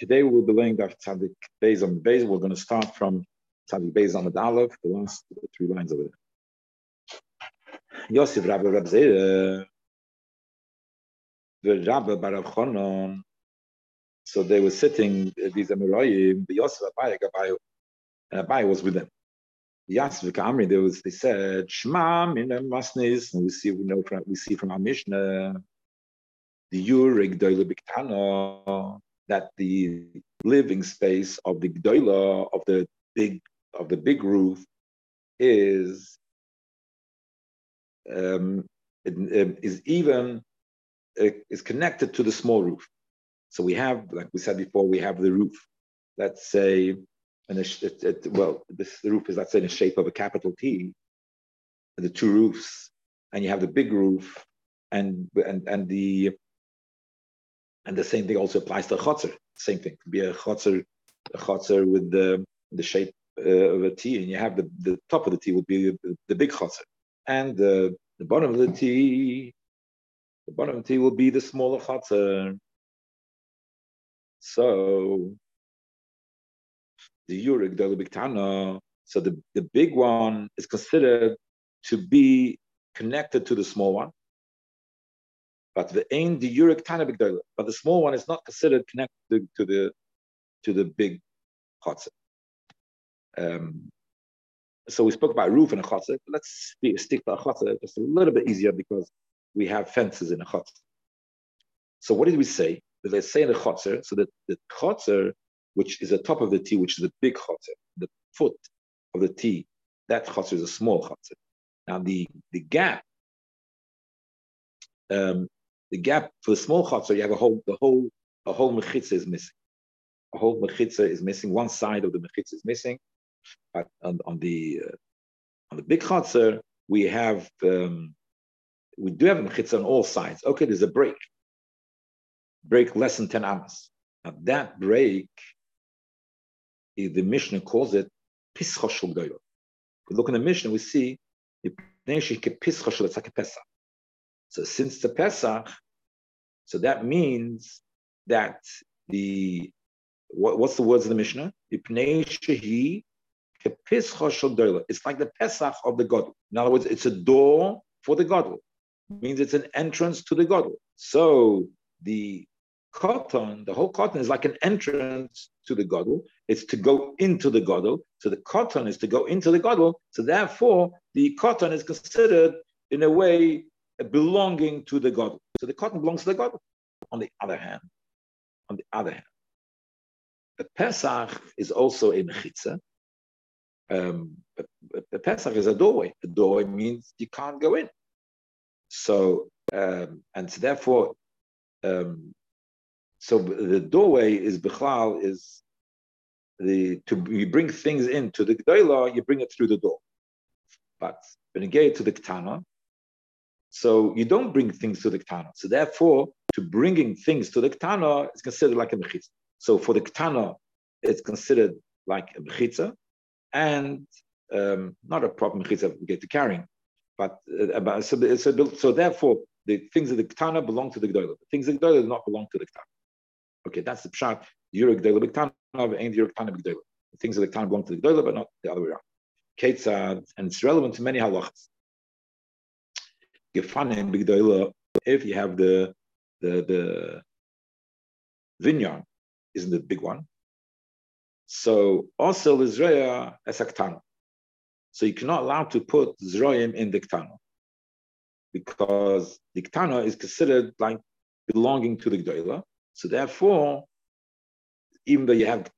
Today we'll be laying Daf Tzadik Beis on Beis. We're going to start from Tzadik Beis on the Aleph, the last three lines over there. Yosef Rabbi Rab Zera, uh, the Rabbi Barav Chonon. So they were sitting, uh, these Emiroyim, the Yosef Abai, Abai, and Abai was with them. Yasef Kamri, there was, they said, Shema min masnis, and we see, we know from, we see from our Mishnah, the Yurig Doyle Biktano, that the living space of the gdoila of the big of the big roof is um, it, is even uh, is connected to the small roof. So we have, like we said before, we have the roof. Let's say, and well, this the roof is let's say in the shape of a capital T, the two roofs, and you have the big roof, and and and the and the same thing also applies to a chotzer. Same thing. Be a chotzer, a chotzer with the, the shape uh, of a T, and you have the, the top of the T would be the, the big chotzer. And the, the bottom of the T, the bottom of the T will be the smaller chotzer. So the Yurik the Biktana, so the, the big one is considered to be connected to the small one. But the ain the uric tana but the small one is not considered connected to the to the big chotzer. Um, so we spoke about roof and a chotzer. Let's stick to a chotzer just a little bit easier because we have fences in a chotzer. So what did we say? Let's say in the chotzer, so that the chotzer, which is the top of the T, which is the big chotzer, the foot of the T, that chotzer is a small chotzer. Now the the gap um, the gap for the small chotzer, you have a whole, the whole, a whole mechitza is missing. A whole mechitza is missing. One side of the mechitza is missing. But on, on the uh, on the big chotzer, we have um, we do have mechitza on all sides. Okay, there's a break. Break less than ten amas. Now that break, the Mishnah calls it pischoshul goyo. We look in the Mishnah, we see it's like a pesach. So since the Pesach, so that means that the what, what's the words of the Mishnah? It's like the Pesach of the God. In other words, it's a door for the God. Means it's an entrance to the God. So the cotton, the whole cotton is like an entrance to the Godel. It's to go into the Godel. So the cotton is to go into the Godel. So therefore, the cotton is considered in a way belonging to the God. So the cotton belongs to the God. On the other hand, on the other hand, the Pesach is also a mechitza. Um, the Pesach is a doorway. A doorway means you can't go in. So um, and so therefore, um, so the doorway is bichlal is the to you bring things into the gdoila, you bring it through the door. But when you get to the ketana, so you don't bring things to the Ktana. So therefore, to bringing things to the Ktana is considered like a Mechitza. So for the Ktana, it's considered like a Mechitza and um, not a proper Mechitza we get to carrying. But uh, so, so, so therefore, the things of the Ktana belong to the Gdola. The things of the Gdola do not belong to the Ktana. Okay, that's the Pshat. You're a Gdola B'Ktana, and you're a Ktana B'Gdola. The things of the Ktana belong to the Gdola, but not the other way around. Ketzad, and it's relevant to many halachas gefanim bigdoila if you have the the the vineyard isn't the big one. So also Israel as aktana. So you cannot allow to put Zroim in the ktana because the ktana is considered like belonging to the gdoila. So therefore, even though you have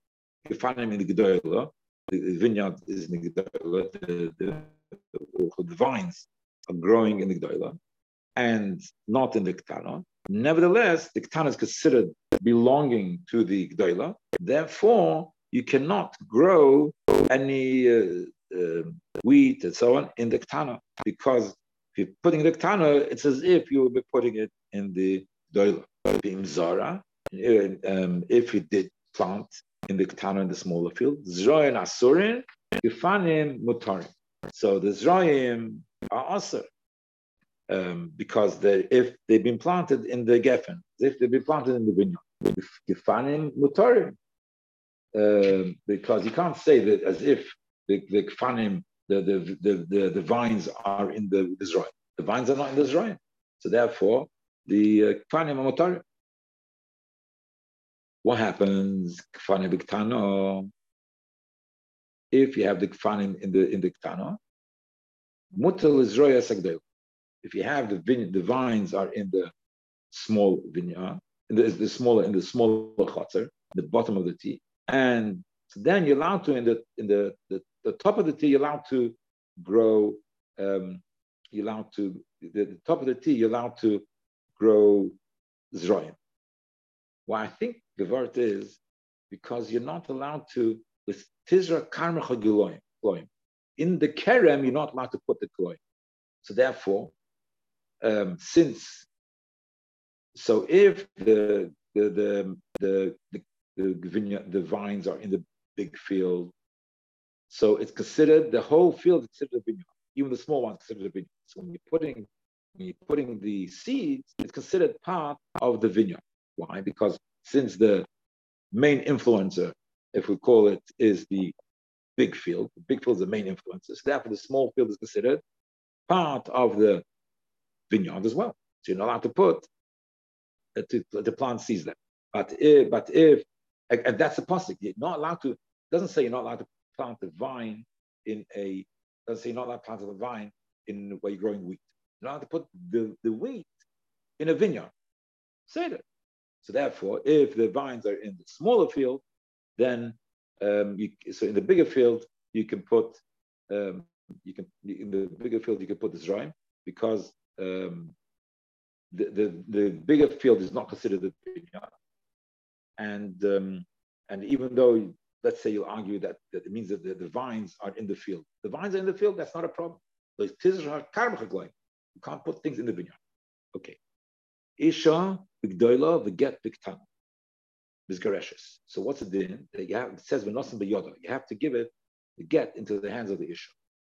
gefanim in the gdoila, the vineyard is in the gdoila, the, the, the vines growing in the Gdoila and not in the Ktana. Nevertheless, the Ktana is considered belonging to the Gdoila. Therefore, you cannot grow any uh, uh, wheat and so on in the Ktana because if you're putting the Ktana, it's as if you would be putting it in the Gdoila. Zara, um, if you did plant in the Ktana in the smaller field, Zroin Asurin, Yufanim Mutarim. So the Zroim are also um, because they, if they've been planted in the Geffen, if they've been planted in the vineyard. Gefanim Mutarim. Uh, because you can't say that as if the, the the, the, the, the, the vines are in the Israel. The vines are not in the Israel. So therefore, the uh, Gefanim are. What happens? Biktano. If you have the Gefanim in the in the Ktano, Mutal is Roya If you have the, the vines are in the small vineyard, in the, the smaller in the smaller chotzer, the bottom of the tea, and then you're allowed to in the in the, the, the top of the tea, you're allowed to grow. Um, you're allowed to the, the, top of the tea, you're allowed to grow zroim. Why I think the word is because you're not allowed to with tizra karmecha. In the kerem, you're not allowed to put the kloim. So therefore, um, since so if the the the the the, the, vineyard, the vines are in the big field, so it's considered the whole field is considered a vineyard. Even the small ones considered a vineyard. So when you're putting when you're putting the seeds, it's considered part of the vineyard. Why? Because since the main influencer, if we call it, is the big field. The big field is the main influencer. So therefore, the small field is considered part of the vineyard as well. So you're not allowed to put to, the plant sees that. But if, but if, and that's a possible, you're not allowed to, doesn't say you're not allowed to plant a vine in a, doesn't say you're not allowed to plant a vine in where you're growing wheat. You're not allowed to put the, the wheat in a vineyard. Say that. So therefore, if the vines are in the smaller field, then um, you, so in the bigger field you can put um, you can in the bigger field you can put this rhyme because um, the, the, the bigger field is not considered the vineyard. And, um, and even though, let's say you argue that, that it means that the, the, vines are in the field. The vines are in the field, that's not a problem. You can't put things in the vineyard. Okay. Isha, Bigdoila, Viget, Bigtan. Bizgareshes. So what's the din? You have, it says Venosim Beyoda. You have to give it get into the hands of the Isha.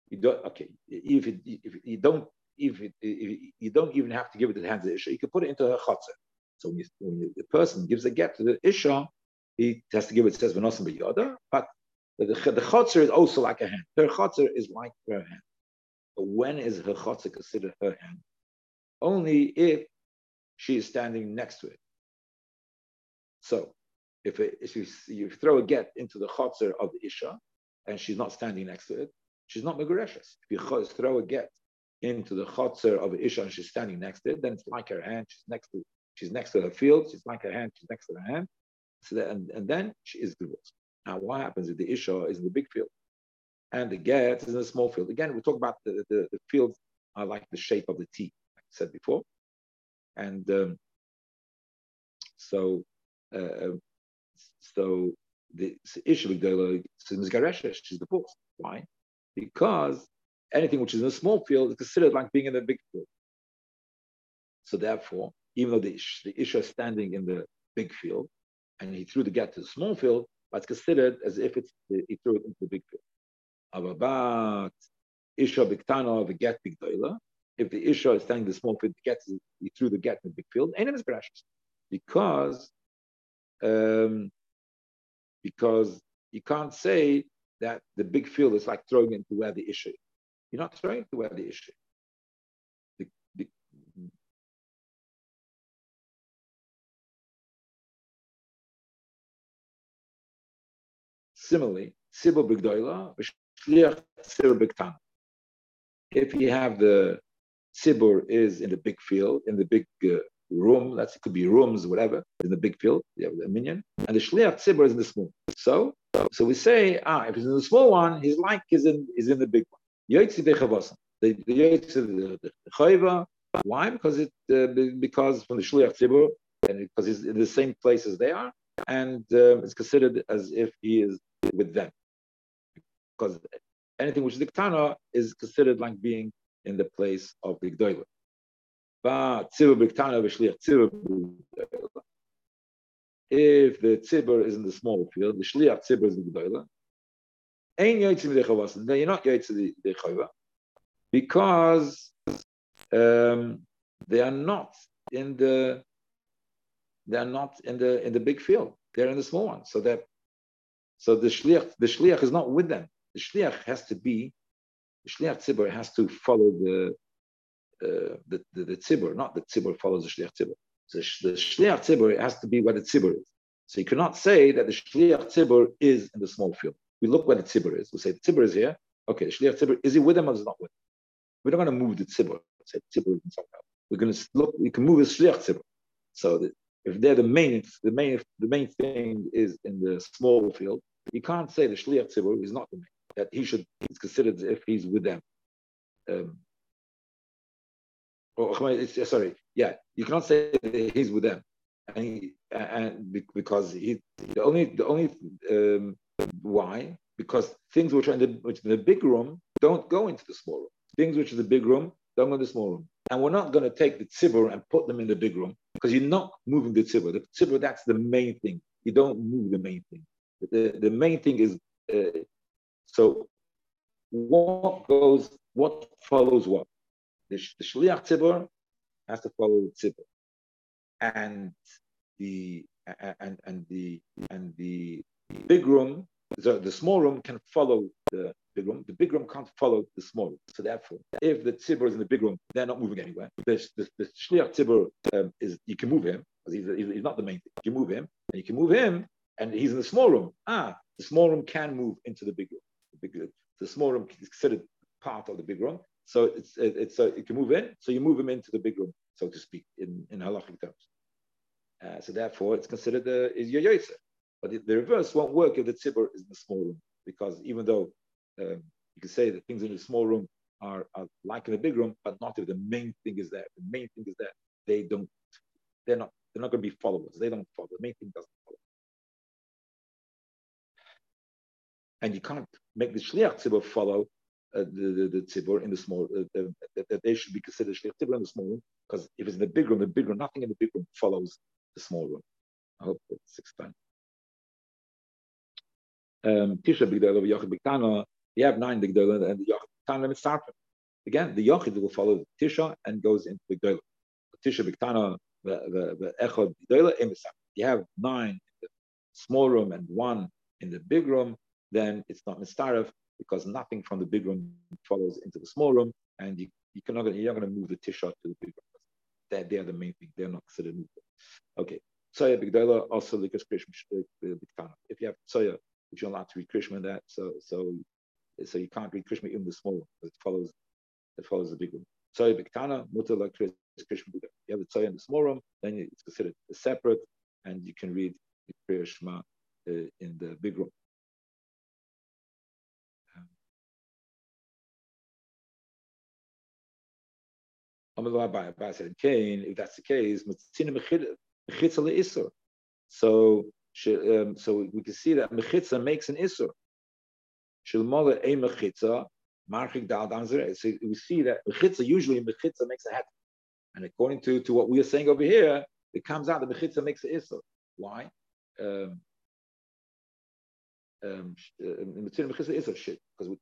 You don't, okay, if, it, if you don't if, it, if, you don't even have to give it to the hands of the Isha, you can put it into her chotzer. So when, you, when the person gives a get to the Isha, he has to give it, says Venosim B'yoda, but the, the, the chotzer is also like a hand. Her chotzer is like her hand. But when is her chotzer considered her hand? Only if she is standing next to it. So if, it, if you, you, throw a get into the chotzer of the Isha, and she's not standing next to it, she's not Megureshes. If you throw a get into the chotzer of Isha and she's standing next to it, then it's like her hand. She's next to she's next to her field. She's like her hand. She's next to her hand. So that, and, and then she is divorced. Now, what happens if the Isha is in the big field and the Get is in the small field? Again, we talk about the, the, the fields are like the shape of the T, like I said before. And um, so, uh, so the Isha Bigdela is she's divorced. Why? Because anything which is in a small field is considered like being in a big field. So therefore, even though the, the Isha is standing in the big field and he threw the get to the small field, but it's considered as if it's he threw it into the big field. Ababat Isha Biktana the get big. If the Isha is standing in the small field, the get he threw the get in the big field, and it is precious. Because um, because you can't say that the big field is like throwing into where the issue you're not throwing away the issue. The, the, similarly, Sibel Bigdoila, If you have the Tzibur is in the big field, in the big uh, room, that's it could be rooms, whatever, in the big field, you have the minyan, and the Shliach Tzibur is in the small. So, so we say, ah, if he's in the small one, his like is in is in the big one. Yotzi Bechavasa. The Yotzi Chayva. Why? Because it uh, because from the Shliach Tzibur and because he's in the same place as they are, and um, it's considered as if he is with them. Because anything which is Diktana is considered like being in the place of the Gdoiler. But Tzibur Biktana v'Shliach Tzibur if the tzibur is in the small field, the shliach tzibur is in the gdoila, Ein yotzim dechavas. No, you're not yotzim dechavah because um, they are not in the they're not in the in the big field. They're in the small one. So that so the shliach the shliach is not with them. The shliach has to be the shliach tzibur has to follow the the, the, the tzibur, not the tzibur follows the shliach tzibur. So the shliach tzibur has to be where the tzibur is. So you cannot say that the shliach tzibur is in the small field. We look where the tzibur is. We say the tzibur is here. Okay, the shliach tzibur is he with them or is he not with them? We're not going to move the tzibur. Say the tzibur is somewhere. We're going to look. We can move the shliach tzibur. So the, if they're the main, the main, the main thing is in the small field. You can't say the shliach tzibur is not the main. That he should. He's considered if he's with them. Um, or sorry, yeah, you cannot say he's with them, and, he, and because he the only the only um, why because things which are in the which in the big room don't go into the small room. Things which are the big room don't go in the small room, and we're not going to take the tzibur and put them in the big room because you're not moving the tzibur. The tzibur that's the main thing. You don't move the main thing. The the main thing is uh, so what goes what follows what the, the shliach tzibur has to follow the tzibur, and the and and the and the big room, the, the small room can follow the big room. The big room can't follow the small room. So therefore, if the tzibur is in the big room, they're not moving anywhere. The, the, the shliach tzibur um, is you can move him because he's, he's, not the main thing. You can move him, and you can move him, and he's in the small room. Ah, the small room can move into the big room. The, big, the small room is considered part of the big room. So it's it's so you can move in. So you move him into the big room, so to speak, in in halachic terms. Uh, so therefore, it's considered the is your yoyser. But the, the, reverse won't work if the tzibur is in the small room, because even though um, you can say that things in the small room are, are like in the big room, but not if the main thing is there. The main thing is that they don't, they're not, they're not going to be followers. They don't follow. The main thing doesn't follow. And you can't make the shliach tzibur follow uh, the, the, the tzibur in the small, uh, that they should be considered shliach in the small room, because if it's in the big room, the big room, nothing in the big room follows the small room. I hope it's explained. Um, Tisha Bigdala Yochid Biktana, you have nine Bigdala and the Yochid Biktana Mitzarfim. Again, the Yochid will follow Tisha and goes into Bigdala. Tisha Biktana, the Echad Bigdala, You have nine in the small room and one in the big room, then it's not Mitzaref because nothing from the big room follows into the small room, and you, you cannot, you're not going to move the Tisha to the big room. They're, they're the main thing. They're not considered movable. Okay. Tzoya Bigdala also Likas Krishma Biktana. If you have Tzoya, which you're allowed to read Krishma that, so so so you can't read Krishma in the small one, it follows it follows the big room. Tzoya Biktana, Mutter like Krishma Bigdala. You have the Tzoya in the small room, then it's considered separate, and you can read the Krishma uh, in the big room. If that's the case, so um, so we can see that mechitza makes an isur. So we see that mechitza usually mechitza makes a hat, and according to, to what we are saying over here, it comes out that mechitza makes an isur. Why? Um, um, because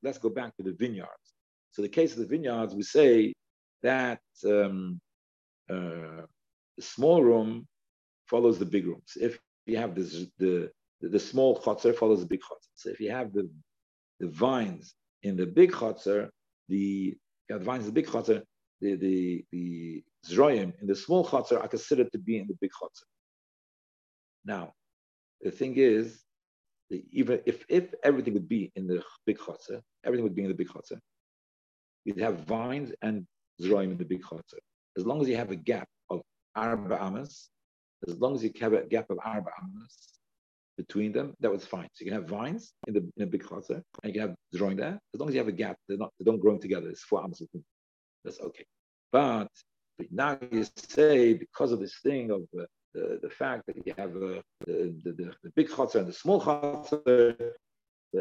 let's go back to the vineyards. So the case of the vineyards, we say that um, uh, small room follows the big rooms. If you have this, the the small chotzer follows the big chotzer. So if you have the the vines in the big chotzer, the the vines in the big chotzer, the the the zroyim in the small chotzer are considered to be in the big chotzer. Now, the thing is, even if if everything would be in the big chotzer, everything would be in the big chotzer. You'd have vines and Zroim in the big chotzer. As long as you have a gap of Arba Amas, as long as you have a gap of Arba Amas between them, that was fine. So you can have vines in the in a big chotzer, and you can have Zroim there. As long as you have a gap, they're not they don't grow together. It's four Amas. That's okay. But, but now you say because of this thing of the, the, the fact that you have uh, the, the, the, big chotzer and the small chotzer,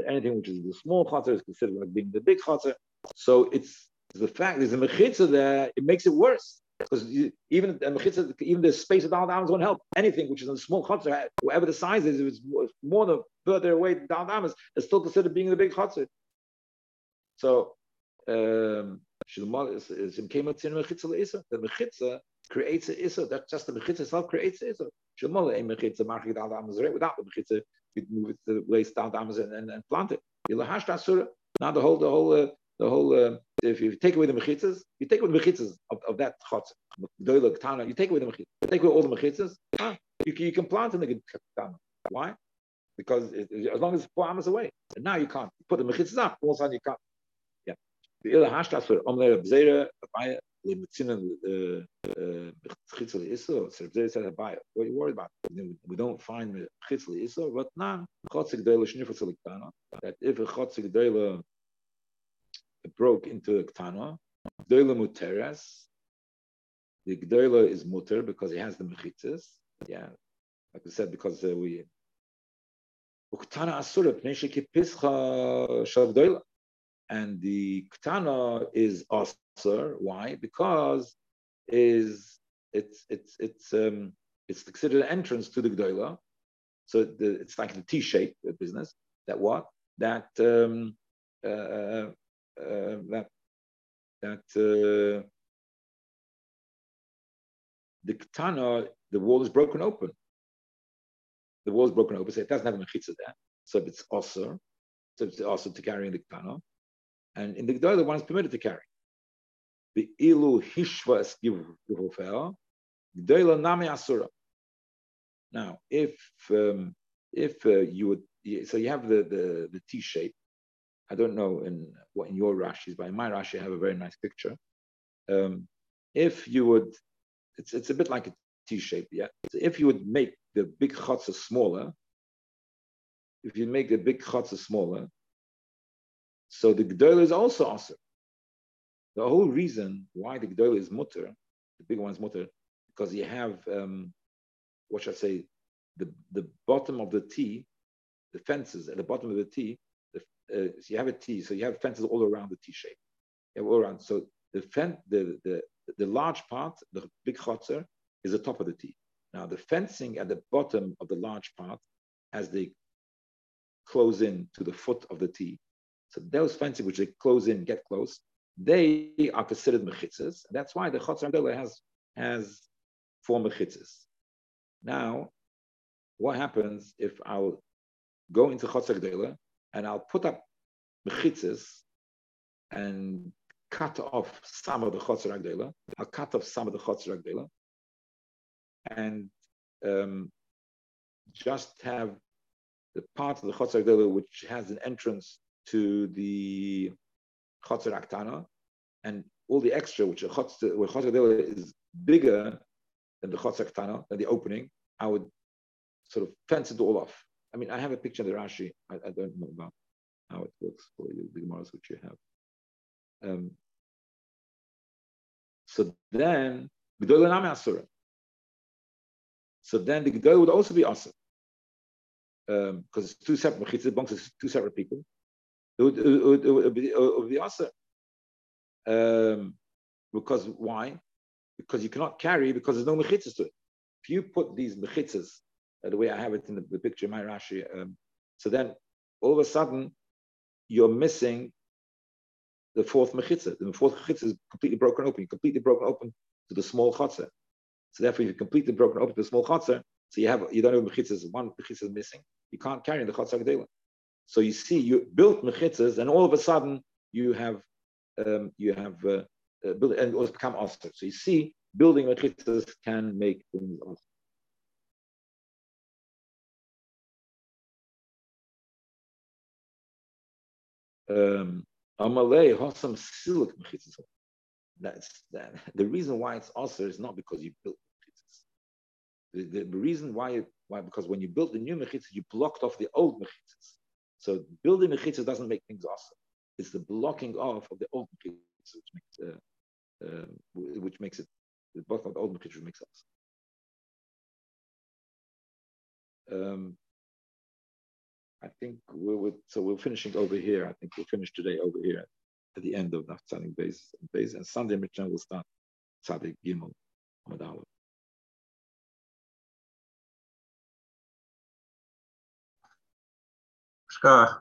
anything which is the small chotzer is considered like being the big chotzer. So it's the fact there's a mechitza there, it makes it worse. Because even the mechitza, even the space of down won't help. Anything which is in a small chutzah, whatever the size is, if it's more than further away than down dams, it's still considered being the big chutzah. So, um, the mechitza creates a issa. That's just the mechitza itself creates a issa. A mechitza market al amazon without the mechitza, you move it to the waste down the Amazon and, and plant it. Now the whole the whole uh, the whole uh, if you take away the mechitzas, you take away the mechitzas of, of that chotz, you take away the mechitzas, you take away all the mechitzas, ah, you, you can plant in the ketana. Why? Because it, as long as it's four amas away, and now you can't you put the mechitzas up. All of a sudden you can't. Yeah. The ila hashtas for omler bzeira abaya lemitzina chitzli iso. So bzeira said abaya. What are you worried about? We don't find chitzli iso, but now chotzik deila shnifas That if a chotzik deila broke into the ktana, gdoila muteras. The gdoila is muter because he has the mechitzas. Yeah, like we said, because uh, we uktana asura pnei shal and the ktana is asur. Why? Because is it's it's it's um it's considered an entrance to the gdoila. So the, it's like the T shape business. That what? That um, uh, uh, that that uh, the katana, the wall is broken open. The wall is broken open, so it doesn't have a mechitza there. So it's also, so it's also to carry in the katana. And in the Gdor, the one is permitted to carry. The ilu hishva eskivufel, Gdoila nami asura. Now, if um, if uh, you would, so you have the the, the T shape, I don't know in what in your Rashi's, but in my Rashi, I have a very nice picture. Um, if you would, it's it's a bit like a T shape, yeah. So if you would make the big chutzah smaller, if you make the big chutzah smaller, so the gdola is also awesome. The whole reason why the gdola is mutter, the big one is mutter, because you have um, what should I say, the the bottom of the T, the fences at the bottom of the T uh, so you have a T, so you have fences all around the T shape. All around. So the fen- the, the the large part, the big chotzer, is the top of the T. Now the fencing at the bottom of the large part, as they close in to the foot of the T, so those fencing which they close in, get close, they are considered mechitzas. That's why the chotzer has has four mechitzas. Now, what happens if I'll go into chotzer and I'll put up mechitzas and cut off some of the chotzer agdela. I'll cut off some of the chotzer agdela and um, just have the part of the chotzer agdela which has an entrance to the chotzer aktana and all the extra, which chotzer, where chotzer agdela is bigger than the chotzer aktana, than the opening, I would sort of fence it all off. I mean, I have a picture of the Rashi. I, I don't know about how it works for you, the Gemaras which you have. Um, so then, Asura. So then the Gdol would also be Asur. Because um, it's two separate Mechitzah, belongs to two separate people. It would, it would, it would be, it would be. Um, because why? Because you cannot carry because there's no mechitzas to it. If you put these mechitzas uh, the way I have it in the, the picture, my Rashi. Um, so then all of a sudden you're missing the fourth mechitza. The fourth mechitza is completely broken open. Completely broken open to the small chotzer. So therefore, you're completely broken open to the small chotzer. So you have you don't have mechitzas. One mechitza is missing. You can't carry in the chotzer gedela. So you see, you built mechitzas, and all of a sudden you have um, you have uh, uh, built and it become osir. So you see, building mechitzas can make things osir. Um, Hosam. That's that. The reason why it's also is not because you built. The, the, the, reason why why because when you built the new mechitzas, you blocked off the old mechitzas. So building mechitzas doesn't make things awesome. It's the blocking off of the old mechitzas which makes uh, uh, which makes it the blocking of the old mechitzas makes awesome. Um, I think we would, so we're finishing over here. I think we'll finish today over here at the end of the Tzadik Beis. And Sunday, Mishnah will start Tzadik Gimel, Amad Aleph.